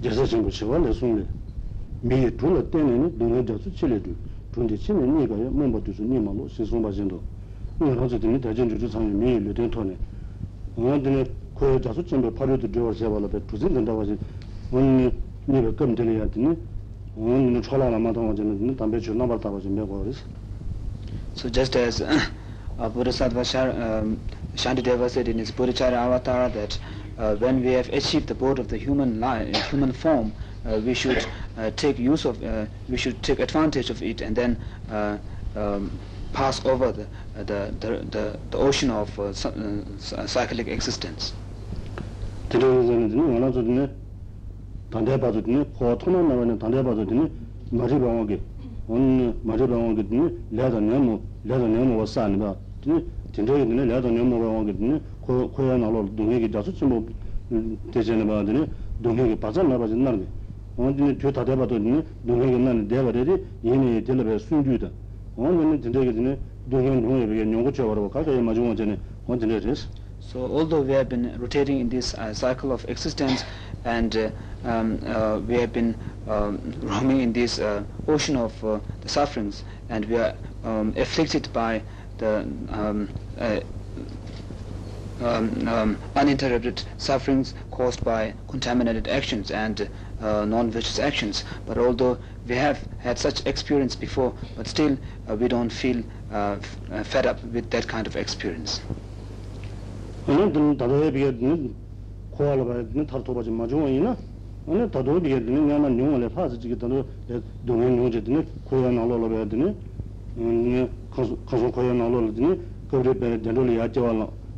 jasa chenpo shiwa le sungle mi dhula tenne ni dunga jasu chile dhu dhunde chime ni kaya mamba dhusu ni malo si sunpa jendo nga ranzo dine dajen dhru sangyo mi le ten tohne nga dine koya jasu chenpo paryo dhu dhewar shewa la pe dhuzin dhanda wazi nga ni pe kam dine ya dine nga dine chola la mata wajen dine dambe chu nambar tawa jen me kwa waris So just as uh, Buddha Sattva uh, Shantideva said in his Buddhachara Avatara that uh, when we have achieved the birth of the human life, human form, uh, we should uh, take use of, uh, we should take advantage of it and then uh, um, pass over the, uh, the, the, the, the ocean of uh, cy- uh, cyclic existence jasu ba dine ki naba zin on dine tyo tate bato ki nani deba tila baya on dine dinde ki dine nyongu warwa kaka on dine res So although we have been rotating in this uh, cycle of existence and uh, um, uh, we have been um, roaming in this uh, ocean of uh, the sufferings and we are um, afflicted by the um, uh, um, uh, um, um, uninterrupted sufferings caused by contaminated actions and uh, non-vicious actions. But although we have had such experience before, but still uh, we don't feel uh, uh, fed up with that kind of experience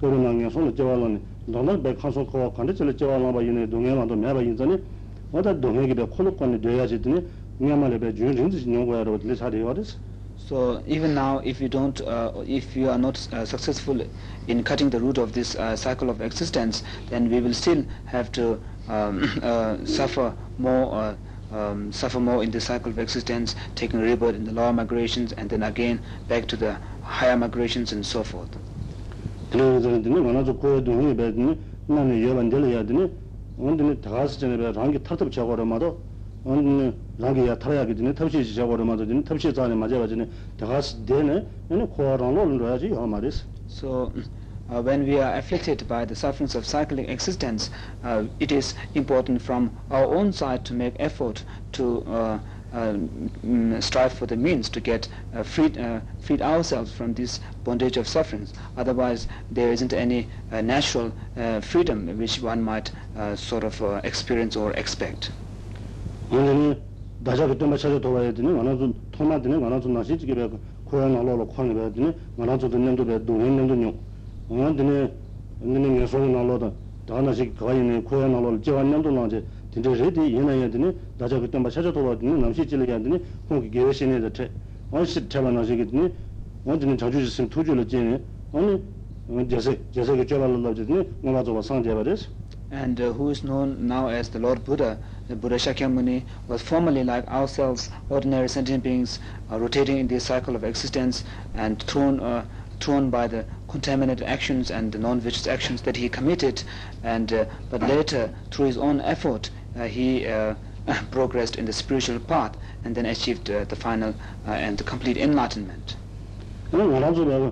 na nga jewa be kowa jewa ba ba ki be doya nga ma le be chi So even now, if you don't, uh, if you are not uh, successful in cutting the root of this uh, cycle of existence, then we will still have to um, uh, suffer more, uh, um, suffer more in the cycle of existence, taking rebirth in the lower migrations, and then again back to the higher migrations and so forth. 그래서는 만나서 고에 동이 배드니 나는 여반 될어야 되니 언제는 다가서 전에 배 랑기 탈탑 작업을 마도 언제는 랑기 야 탈아야 되니 탑시 작업을 마도 되니 탑시 자네 맞아 가지고 다가서 되네 얘는 코어랑로 넣어야지 하 말이스 So uh, when we are afflicted by the sufferings of cyclic existence, uh, it is important from our own side to make effort to uh, uh, mm, strive for the means to get uh, freed, uh, freed ourselves from this bondage of sufferings. Otherwise, there isn't any uh, natural uh, freedom which one might uh, sort of uh, experience or expect. 언제는 다자 그때 맞춰서 돌아야 되니 만나서 토마드네 만나서 나시 지게 배 코어랑로 코는 배 되니 만나서 듣는도 배 동행는도 요 언제는 언제는 예소는 나로다 다나시 가이네 코어랑로 지원년도 나제 re ya namshi chila ya gewe shene da shi na shi ki shi la ki la la sang and uh, who is known now as the Lord Buddha, the Buddha Shakyamuni, was formerly like ourselves, ordinary sentient beings, uh, rotating in this cycle of existence and thrown, uh, thrown by the contaminated actions and the non-vicious actions that he committed. And uh, but later, through his own effort, he uh, progressed in the spiritual path and then achieved uh, the final uh, and the complete enlightenment. 어 나라도 내가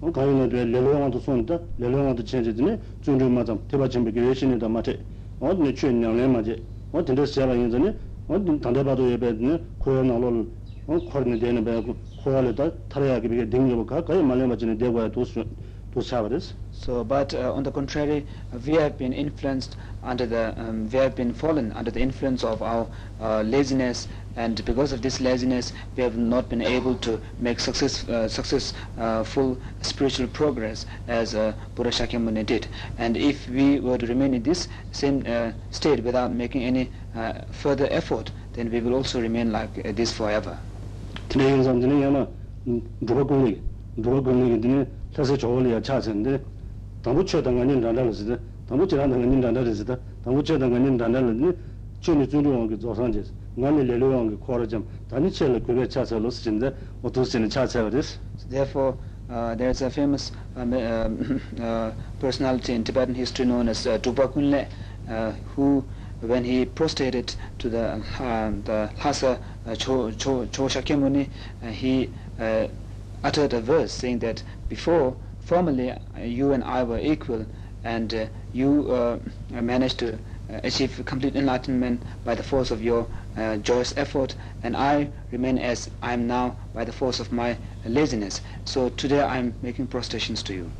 어 가인에 돼 레로랑도 손다 레로랑도 체제드네 준준 맞아 대바 준비 계신이다 맞지 어디 최년에 맞지 어디 데 세라 인전에 어디 단대바도 예배드네 코야나로 어 코르네 되는 배고 코야르다 타려야게 비게 딩려가 가이 말레 맞지네 대고야 도스 도사버스 So, but uh, on the contrary, we have been influenced under the, um, we have been fallen under the influence of our uh, laziness, and because of this laziness, we have not been able to make success, uh, successful spiritual progress as uh, Buddha Shakyamuni did. And if we were to remain in this same uh, state without making any uh, further effort, then we will also remain like uh, this forever. 근 당부 쳐던 거는 난다르지다 당부 쳐던 거는 난다르지다 당부 쳐던 거는 난다르니 좀이 중요한 게 조선제 나는 레로한 게 코르점 단위 쳐를 그게 차서 로스진데 어떻게는 차서야 됐어 So therefore, uh, there's a famous um, um, uh, personality in Tibetan history known as uh, Drupa Kunle, uh, who when he prostrated to the uh, the Lhasa uh, Cho Cho Cho Shakyamuni uh, he uh, uttered a verse saying that before formerly uh, you and I were equal and uh, you uh, managed to achieve complete enlightenment by the force of your uh, joyous effort and I remain as I am now by the force of my laziness. So today I am making prostrations to you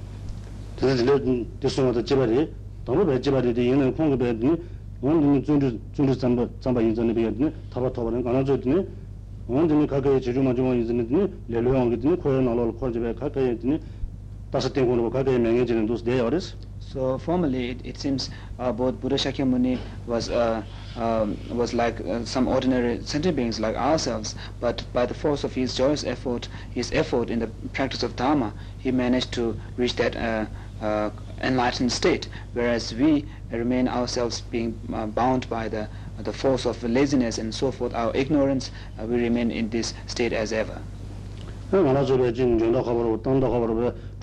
So formally, it, it seems uh, both Buddha Shakyamuni was uh, um, was like uh, some ordinary sentient beings like ourselves, but by the force of his joyous effort, his effort in the practice of Dharma, he managed to reach that uh, uh, enlightened state, whereas we remain ourselves being uh, bound by the the force of laziness and so forth, our ignorance, we remain in this state as ever.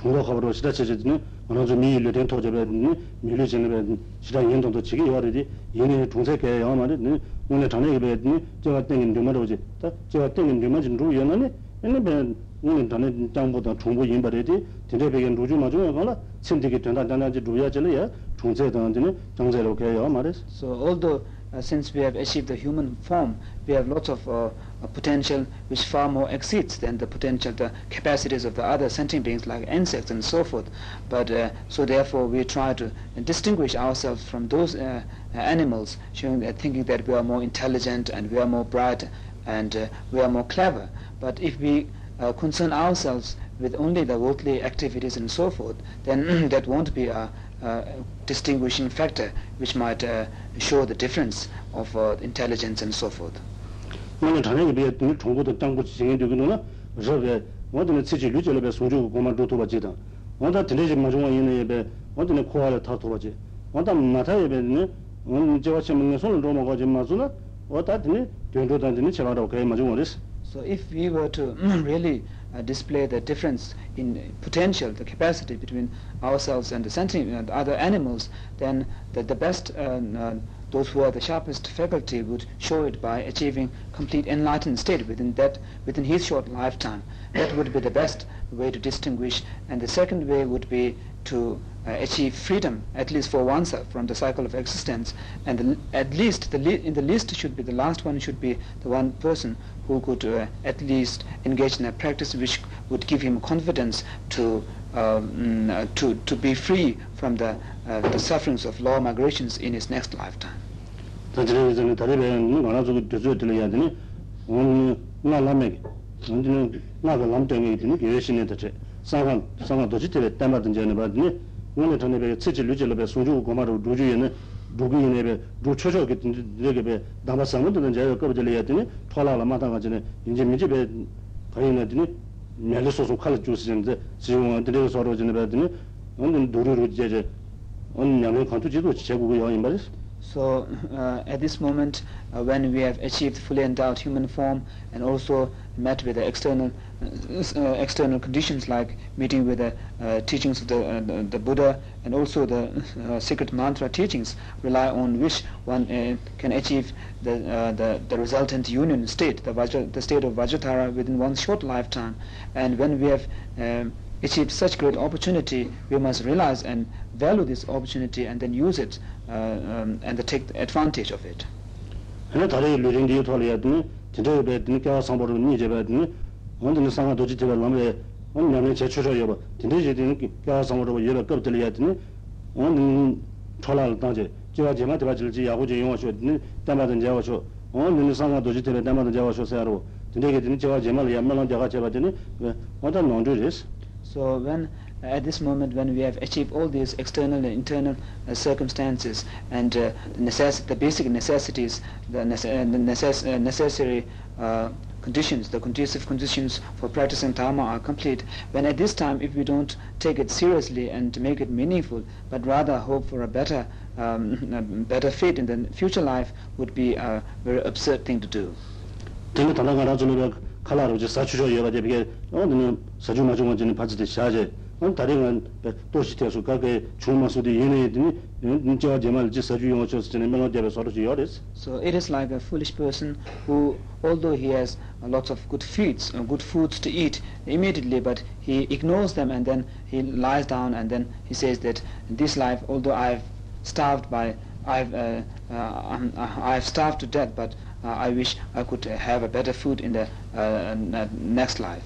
공고 가버로 시다 제제드니 어느 좀 미일로 된 토저베드니 미일로 제네베드니 시다 연동도 지게 요아르디 얘네 동세게 영어만데 오늘 전에 이베드니 제가 땡긴 데마로지. 다 제가 땡긴 데마진 루 연나네 얘네 벤 오늘 전에 땅보다 중고 인바레디 대대백엔 루주 맞으면 가라. 침되게 된다 단단지 루야지는 야? 동세던지는 정세로 개요 말했어. So all the uh, since we have achieved the human form, we have lots of uh, potential which far more exceeds than the potential, the capacities of the other sentient beings like insects and so forth. But uh, so therefore we try to distinguish ourselves from those uh, animals, showing thinking that we are more intelligent and we are more bright and uh, we are more clever. But if we uh, concern ourselves with only the worldly activities and so forth, then that won't be a distinguishing factor which might uh, show the difference of uh, intelligence and so forth. ngana tanya ki bai dine chungbo to jangbo chi jingin dukino na zhe bai wanda ne cici lu jele bai sungju ku goma ru tuba ji tang wanda dine ji ma zhungwa yin na ye bai wanda ne kuwa le ta tuba ji. Wanda ma ta ye bai dine wanda jewa chi munga sonu roma kwa ji ma zu na wanda dine dion tu tang dine che ba rao kaya ma zhungwa res So if we were to really uh, display the difference in potential, the capacity between ourselves and the sentient and other animals, then the, the best, uh, uh, those who are the sharpest faculty would show it by achieving complete enlightened state within that, within his short lifetime. That would be the best way to distinguish. And the second way would be to uh, achieve freedom, at least for oneself, from the cycle of existence. And the, at least, the le- in the least should be the last one should be the one person who could uh, at least engage in a practice which would give him confidence to um, to to be free from the uh, the sufferings of law migrations in his next lifetime. Ta dine zane tari bai ngana zu de zu dile ya dine wani nga lame ki dine nga ka lam tengi dine gewe shi ne ta che sanga sanga doji tebe tenpa dan jane ba dine ngana tani bai cici lu jile bai sungju ku goma ru ruju yene rugu yene bai ru cho cho ki dine ke bai damba sanga dan jaya kaba jile ya dine thola la mata nga inje minji bai kayi na dine mele so so kala ju si jane de si yung dine ka soro jine bai dine ngana duru ru je je ngana nyame kantu jido chi che gu gu yaw yin ba res So uh, at this moment, uh, when we have achieved fully endowed human form and also met with the external uh, external conditions like meeting with the uh, teachings of the, uh, the, the Buddha and also the uh, secret mantra teachings, rely on which one uh, can achieve the, uh, the the resultant union state, the Vajra, the state of Vajradhara within one short lifetime. And when we have um, achieved such great opportunity, we must realize and value this opportunity and then use it um, and take advantage of it. 원들 상가 도지 제가 라메 원 라메 제출을 여봐. 근데 제대로 껴상으로 여러 급들 해야 되니 원 철할 당제 제가 제마 들어질지 야고제 용어쇼 담아든 제와쇼 원 상가 도지 제가 담아든 제와쇼 세로. 근데 이게 제가 제말 야말랑 제가 제가 되니 뭐다 논조레스 so when uh, at this moment when we have achieved all these external and internal uh, circumstances and uh, necess the basic necessities the, nece uh, the necess uh, necessary uh, conditions, the conducive conditions for practicing Dharma are complete, when at this time if we don't take it seriously and make it meaningful, but rather hope for a better, um, a better fate in the future life would be a very absurd thing to do. dini tanda nga razu nubi kala ruji sa chucho yoba de bige o dini sa chu ma chu ma jini pachi de sha je on tari nga doshi te su ka ke chu ma su di yene dini 제가 제말 지 서주 용어 쳤으니 멜로 데베 서로 지요레스 So it is like a foolish person who, although he has lots of good foods, uh, good foods to eat immediately, but he ignores them and then he lies down and then he says that this life, although I've starved by, I've, uh, uh, um, uh I've starved to death, but uh, I wish I could have a better food in the uh, next life.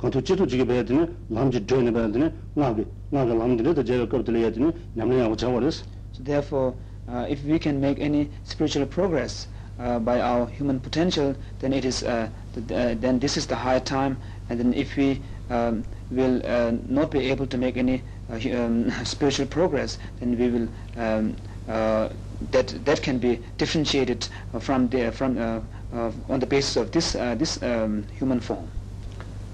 제가 들은 전에 중에 다리리 마중에 다리리 레덴디 톨비게 되네 간투 찌도 지게 배야 되네 남지 드네 배야 되네 나게 나가 남들도 제가 겁들 해야 되네 냠냐고 잡아버렸어 So therefore, uh, if we can make any spiritual progress uh, by our human potential, then it is uh, th- uh, then this is the high time. And then if we um, will uh, not be able to make any uh, hu- um, spiritual progress, then we will um, uh, that that can be differentiated uh, from the from uh, uh, on the basis of this uh, this um, human form.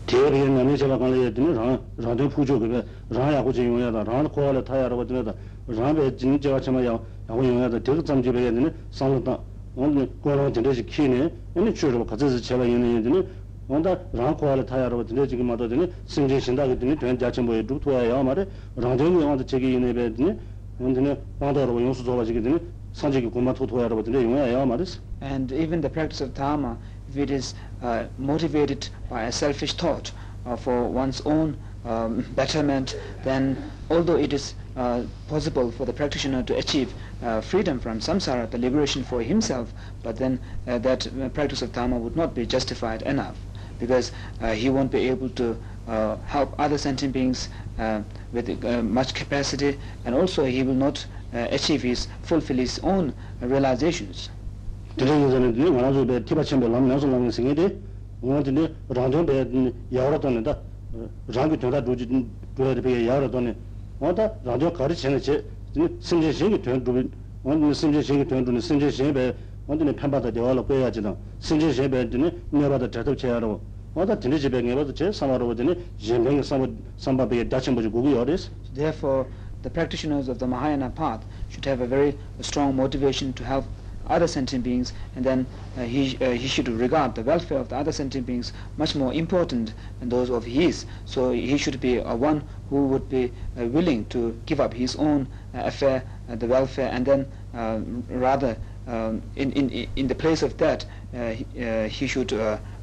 대리에 남이 제가 관리해 되네 라 라데 부조 그게 라야고 지용야다 라는 코알에 타야라고 되네다 라베 진짜가 참아 야 야고 용야다 되게 좀 집에 되네 상다 오늘 코알에 되지 키네 아니 주로 가져서 제가 있는 되네 온다 라 코알에 타야라고 되네 지금 마도 되네 승진 신다게 되네 된 자체 뭐에 두토야 말에 라정이 영화도 제기 있네 배 되네 온드네 방도로 용수 좋아지게 되네 산지기 고마 토토야라고 되네 용야 말이스 And even the practice of dharma, if it is uh, motivated by a selfish thought uh, for one's own um, betterment, then although it is uh, possible for the practitioner to achieve uh, freedom from samsara, the liberation for himself, but then uh, that uh, practice of dharma would not be justified enough because he won't be able to help other sentient beings with much capacity and also he will not achieve his, fulfill his own realizations. 드레이 전에 네 원하죠 배 티바침배 남나서 남는 생에데 원한데 라도 배 야라도는다 라기 되다 도지 도야 배 야라도네 원다 라도 가리 전에 제 심지 신이 된 도비 원니 심지 신이 된 도네 심지 신배 원데 편바다 되어라 빼야지는 심지 신배드네 내바다 자도 제야로 원다 드네 집에 내바도 제 사마로 되네 제명 사마 삼바배 다친 보지 고기 어레스 Therefore, the practitioners of the Mahayana path should have a very strong motivation to help other sentient beings, and then uh, he, uh, he should regard the welfare of the other sentient beings much more important than those of his. So he should be uh, one who would be uh, willing to give up his own uh, affair, uh, the welfare, and then rather um, in, in, in the place of that, he, he should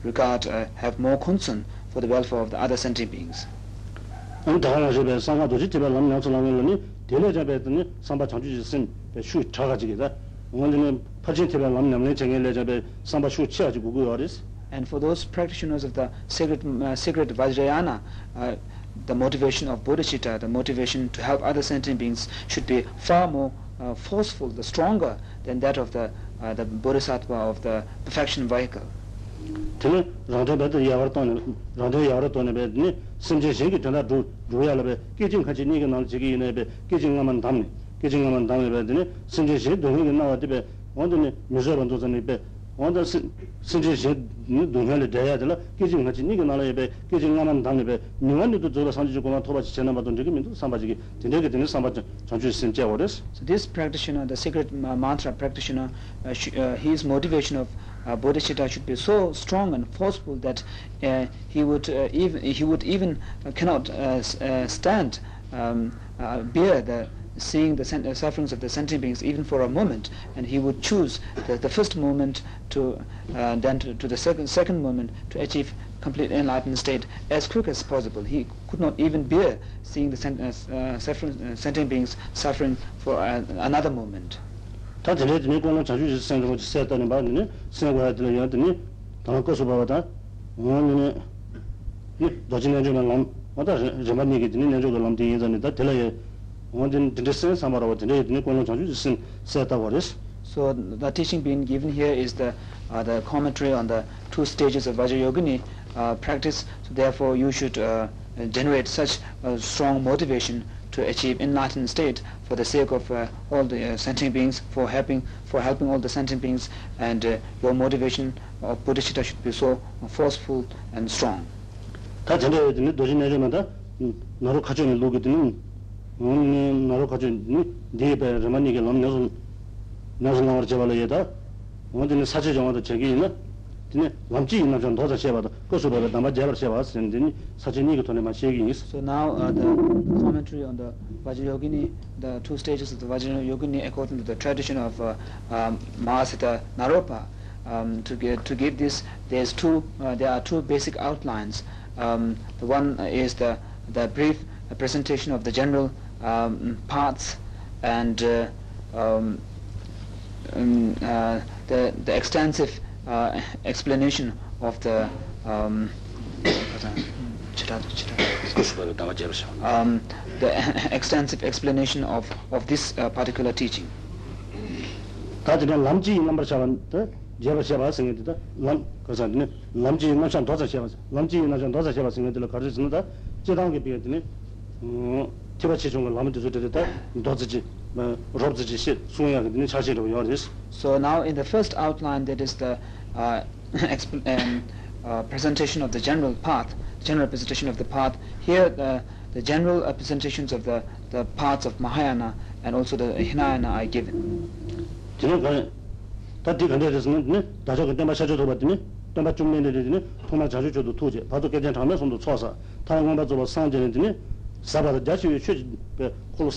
regard, have more concern for the welfare of the other sentient beings. pachin tibay lam namne chenge le jabe samba shu chi aji gugu yoris and for those practitioners of the sacred uh, sacred vajrayana uh, the motivation of bodhicitta the motivation to help other sentient beings should be far more uh, forceful the stronger than that of the uh, the bodhisattva of the perfection vehicle. Tene rāngdā bātā yāwar tōne, rāngdā yāwar tōne bē, nē sīmchē shēngi tēnā rūyā lā bē, kēchīng khāchī nē kē nāla chīgī yinē bē, kēchīng ngā mān dhāmni, kēchīng ngā mān dhāmni bē, tene sīmchē shēngi dōngi kē nā wā tē bē, 베 깨진 가만 담네 깨진 가만 담네 베드네 심제 신 동이 나와데베 원드네 미저반도 전에베 원더 심제 신 동hel에 대야들라 깨진 같이 니가 날에베 깨진 가만 담네베 니원도 저가 산지고만 토바치 전화받은 적이 민도 삼바지기 되게 되는 삼바 전주 심제 오레스 So this practitioner, the sacred uh, mantra practitioner, uh, sh- uh, his motivation of uh, bodhicitta should be so strong and forceful that uh, he would uh, even he would even uh, cannot uh, s- uh, stand um, uh, bear the seeing the sufferings of the sentient beings even for a moment and he would choose the, the first moment to uh, then to, to the second second moment to achieve complete enlightened state as quick as possible. He could not even bear seeing the sent, uh, uh, suffering, uh, sentient beings suffering for uh, another moment. ta ji sen se ta ba sen ya de ta ko ba ta ni do na lam ma ta je ma ni ge de ne lam de za ta de 인자니다 들려요 오늘 드레스 사마라고 들려드니 거는 자주 쓴 세다 버렸어 So the teaching being given here is the uh, the commentary on the two stages of Vajrayogini uh, practice. So therefore, you should uh, generate such a strong motivation to achieve enlightened state for the sake of uh, all the uh, sentient beings, for helping for helping all the sentient beings, and uh, your motivation of bodhicitta should be so forceful and strong. 다 들려드니 도진에 좀다 나로 가져는 로기드니 오늘 나로 가져니 네베 저만 얘기 남녀서 나서 나와 잡아라 얘다 오늘 사제 정화도 저기 있나 드네 람지 있는 좀 도자 셔봐도 그수로 담아 제발 셔봐서 근데 사진이 이거 돈에 맛이 얘기 있어 So now uh, the commentary on the Vajrayogini, the two stages of the Vajrayogini according to the tradition of uh, um, Mahasiddha Naropa. Um, to get to give this, there's two. Uh, there are two basic outlines. Um, the one is the the brief presentation of the general um, parts and uh, um, um, uh, the the extensive uh, explanation of the um, 그수로 담아 제발 셔 um, the extensive explanation of of this uh, particular teaching. 다들 람지 있는 거 셔봤는데 제발 셔봐 생겼다 람 그래서 네 람지 있는 좀 도자 셔봐 람지 있는 좀 도자 셔봐 생겼다 가르치는다 제단계 비했더니 음 kiba chi chunga lama dhizu dhizu dha dhodziji, robdziji shi, suya dhini chashi dhibu yor dhish. So now in the first outline that is the uh, um, uh, presentation of the general path, general presentation of the path, here the, the general uh, presentations of the, the paths of Mahayana and also the Hinayana are given. Dhino gane, dha di gane dhizu dhini, dhaja gane dhamma shacho dhubba dhini, dhamma chungme dhini, thoma chacho chodhu thuje, bhadu kachan thangme sondhu chosa, thangma bhadzo bha sanje dhini, sabada jachi yu kulu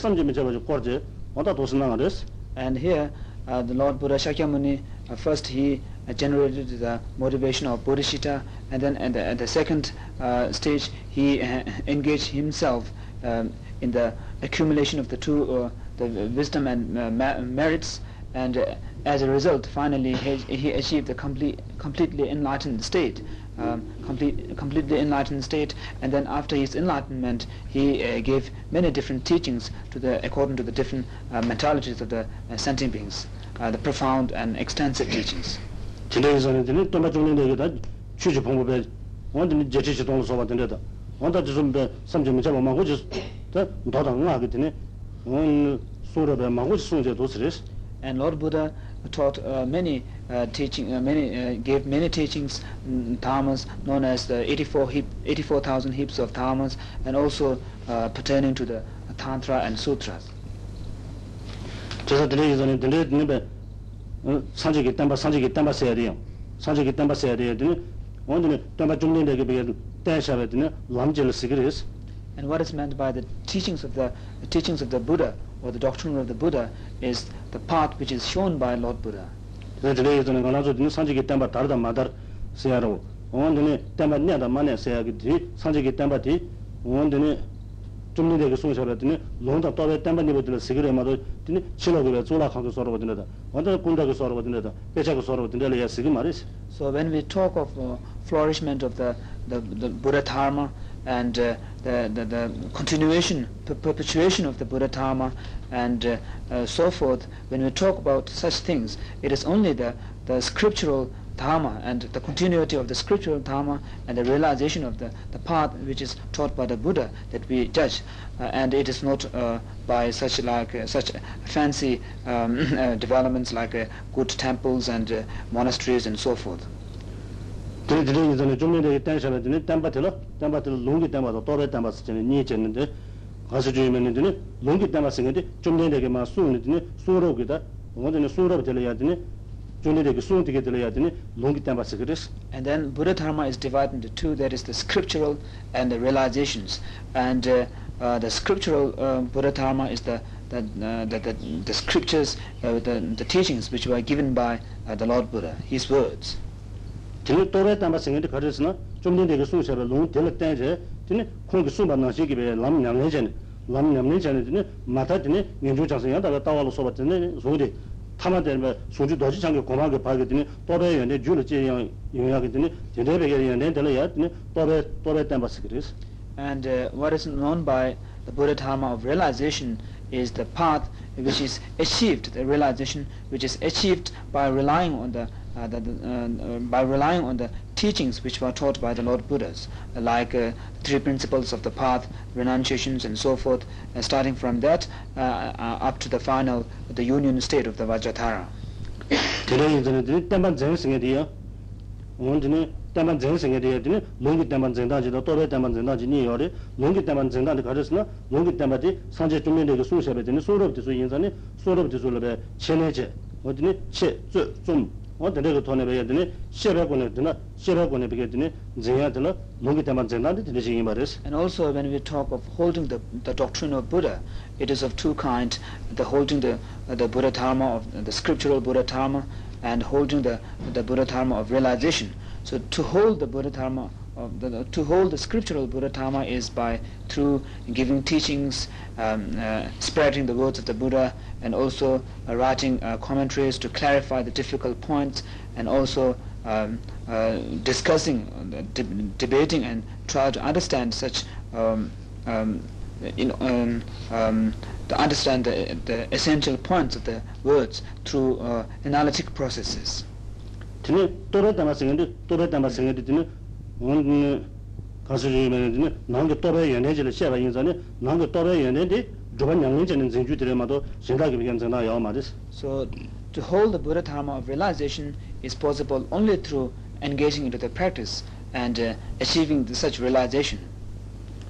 korji dosi and here uh, the lord Buddha muni uh, first he uh, generated the motivation of bodhisattva and then at the, at the second uh, stage he uh, engaged himself um, in the accumulation of the two uh, the wisdom and uh, merits and uh, as a result finally he, he achieved the complete completely enlightened state um, complete, completely enlightened state, and then after his enlightenment, he uh, gave many different teachings to the according to the different uh, mentalities of the uh, sentient beings, uh, the profound and extensive teachings. And Lord Buddha taught uh, many uh, teaching uh, many uh, gave many teachings mm, dharmas known as the 84 heap 84,000 heaps of dharmas and also uh, pertaining to the tantra and sutras 그래서 들리기전에 들리는데 산지기 땀바 산지기 땀바 써야 돼요. 산지기 땀바 써야 돼요. 되니 완전히 땀바 좀 내게 비해 대샤베 되네 람젤 시그리스 And what is meant by the teachings of the, the teachings of the Buddha or the doctrine of the Buddha is the path which is shown by Lord Buddha. So when we talk of uh, flourishment of the the, the buddha dharma and uh, the, the, the continuation, per- perpetuation of the Buddha Dharma and uh, uh, so forth, when we talk about such things, it is only the, the scriptural Dharma and the continuity of the scriptural Dharma and the realization of the, the path which is taught by the Buddha that we judge. Uh, and it is not uh, by such like uh, such fancy um, uh, developments like uh, good temples and uh, monasteries and so forth chumni tenpa tila tenpa tila lungi tenpa to tenpa si chini nyi chini lungi tenpa singa chumni suni tila ya chumni tila ya lungi tenpa singa And then Buddha Dharma is divided into two that is the scriptural and the realizations. And uh, uh, the scriptural uh, Buddha Dharma is the the, uh, the, the, the scriptures, uh, the, the teachings which were given by uh, the Lord Buddha, his words. tene tore tamba singende karisna chomden dege sung shaba long telak tenje tene khong sung ba na shi gibe lam nyam ne jene. Lam nyam ne jene tene mata tene ngenju changsa yang daga tawalo soba tene zogde tama tene soju doji changge goma ge page tene tobe yende julu che yang yoya ge tene tene bege yende tele ya tene tobe tobe tamba sikiris and uh, what is known by the buddha dharma of realization is the path which is achieved. The realization which is achieved by relying on the uh, the, the uh, uh, by relying on the teachings which were taught by the Lord Buddhas, uh, like uh, three principles of the path, renunciations and so forth, uh, starting from that uh, uh, up to the final, the union state of the Vajradhara. 되니 전에 되니 땀반 정승에 돼요 온드니 땀반 정승에 돼요 되니 롱기 땀반 정다지도 또베 땀반 정다지 니 요리 롱기 땀반 정다데 가르스나 롱기 땀바디 산제 좀 내게 수샤베 되니 소럽디 수 인산이 소럽디 수르베 체내제 어디니 체좀 어 데레가 돈에 배야 되네 셰베고네 되나 셰베고네 배게 되네 제야 되나 롱기 때만 젠다데 되네 지금 말이스 And also when we talk of holding the, the doctrine of Buddha, it is of two kinds, the holding the, the Buddha Dharma, of the scriptural Buddha Dharma, and holding the, the Buddha Dharma of realization. So to hold the Buddha Dharma, of the, to hold the scriptural Buddha Dharma is by through giving teachings, um, uh, spreading the words of the Buddha, and also uh, writing uh, commentaries to clarify the difficult points, and also um, uh, discussing, uh, de- debating, and try to understand such um, um, in, um, um, to understand the, the essential points of the words through uh, analytic processes. 되네 또베 때만 생긴데 또베 때만 생긴데 되네 온 가수리면 되네 나게 또베 연애지를 셰바 인자네 나게 또베 연애데 조반 양년전은 전주들에마도 생각이 변전나 야 말이스 So to hold the Buddha Dharma of realization is possible only through engaging into the practice and uh, achieving the, such realization.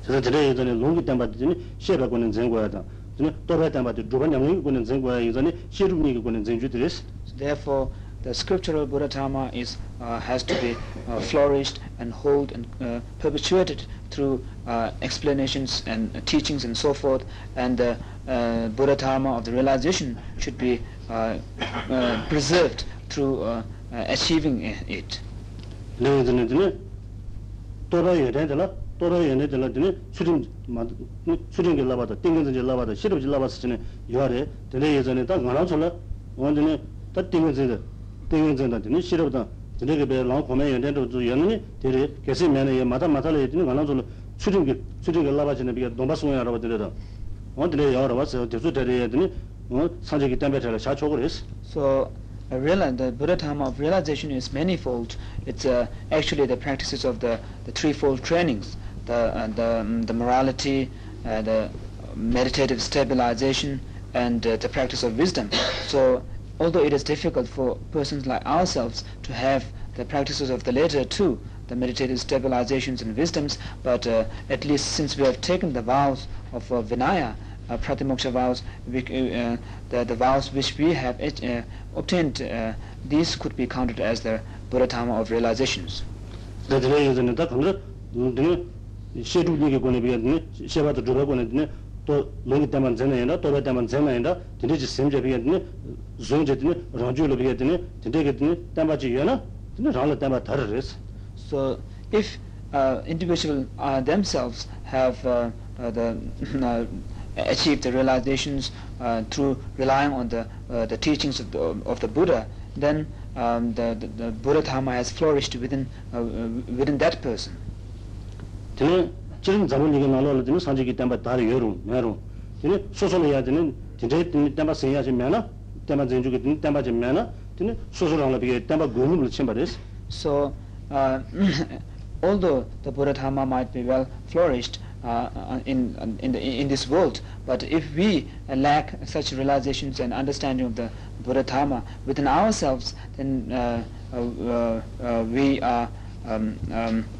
그래서 저래 예전에 농기 때마다 셰바 거는 전과하다 되네 또베 때마다 조반 양년 거는 전과야 인자네 시루니 거는 전주들에스 So therefore, the scriptural Buddha Dharma is uh, has to be uh, flourished and hold and uh, perpetuated through uh, explanations and uh, teachings and so forth. And the uh, Buddha Dharma of the realization should be uh, uh, preserved through uh, uh, achieving it lang kome yon ten tu tere mene ye mata mata le laba raba da on raba se tere ye sanje ki tenpe tere sha So I the Buddha Dhamma of realization is manifold. It's uh, actually the practices of the, the threefold trainings, the, uh, the, um, the morality, uh, the meditative stabilization, and uh, the practice of wisdom. So although it is difficult for persons like ourselves to have the practices of the latter two, the meditative stabilizations and wisdoms, but uh, at least since we have taken the vows of uh, Vinaya, uh, Pratimoksha vows, we, uh, the, the vows which we have uh, obtained, uh, these could be counted as the Buddha Dharma of realizations. 내들의 예전에 다 근데 근데 시루니게 거네 비었네 시바도 들어 거네 또 롱이 때만 전에나 또베 때만 전에나 근데 지 셈제 비었네 존제드네 랑주로 비었네 근데 그랬네 담바지 요나 근데 랑을 담바 다르레스 So if uh, individual uh, themselves have uh, uh, the, uh, achieved the realizations uh, through relying on the, uh, the teachings of the, of the Buddha, then um, the, the, the Buddha Dharma has flourished within, uh, uh, within that person. 근데 지금 잡은 얘기 나눠를 되는 산지기 담바 다리 여름 매로 근데 소소를 해야 되는 진짜 담바 세야 지면나 담바 전주기 되는 담바 지면나 근데 소소랑을 비게 담바 고문을 침바레스 So, uh, although the Buddha Dharma might be well flourished uh, uh, in, in, the, in this world, but if we lack such realizations and understanding of the Buddha Dharma within ourselves, then uh, uh, uh, uh, we are um, um,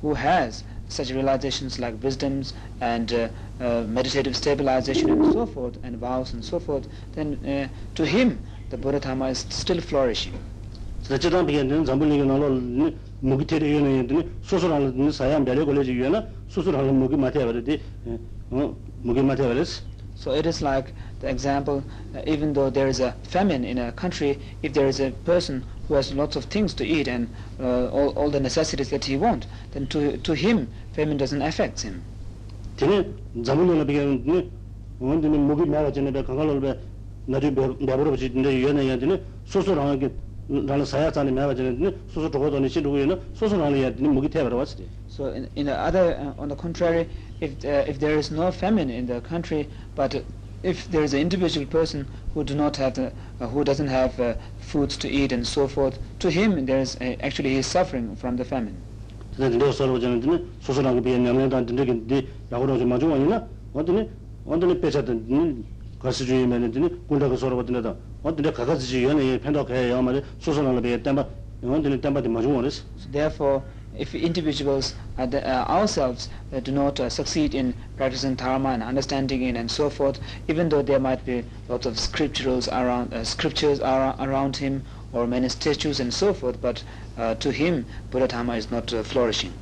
who has such realizations like wisdoms and uh, uh, meditative stabilization and so forth, and vows and so forth, then uh, to him the Buddha Dharma is still flourishing. So it is like the example, uh, even though there is a famine in a country, if there is a person who has lots of things to eat and uh, all, all the necessities that he wants, then to, to him, famine doesn't affect him. tene zamulona bigen ne wonde ne mobi mara jene be kangalol be nari be baburo ne yene ya ne soso rang ge ran saya tani mara jene ne soso to do ne shi du soso rang ya ne mogi te bara So in, in the other, uh, on the contrary, if, uh, if there is no famine in the country, but if there is an individual person who do not have the, uh, who doesn't have uh, foods to eat and so forth. To him there is uh, actually he is suffering from the famine. then lo so jam din so so nang bi nyam nyam dan din de ya go ro ma jo ni na wa din wa din pe cha din ga si ju me ni din gun da ga so ro din da wa din ga ga ji yo ni pen da ga ya ma de so so nang bi tan ba wa din tan ba de ma jo res therefore if individuals uh, the, uh, ourselves uh, do not uh, succeed in practicing dharma and understanding it and so forth, even though there might be lots of scripturals around, uh, scriptures are around him or many statues and so forth, but uh, to him Buddha Dharma is not uh, flourishing.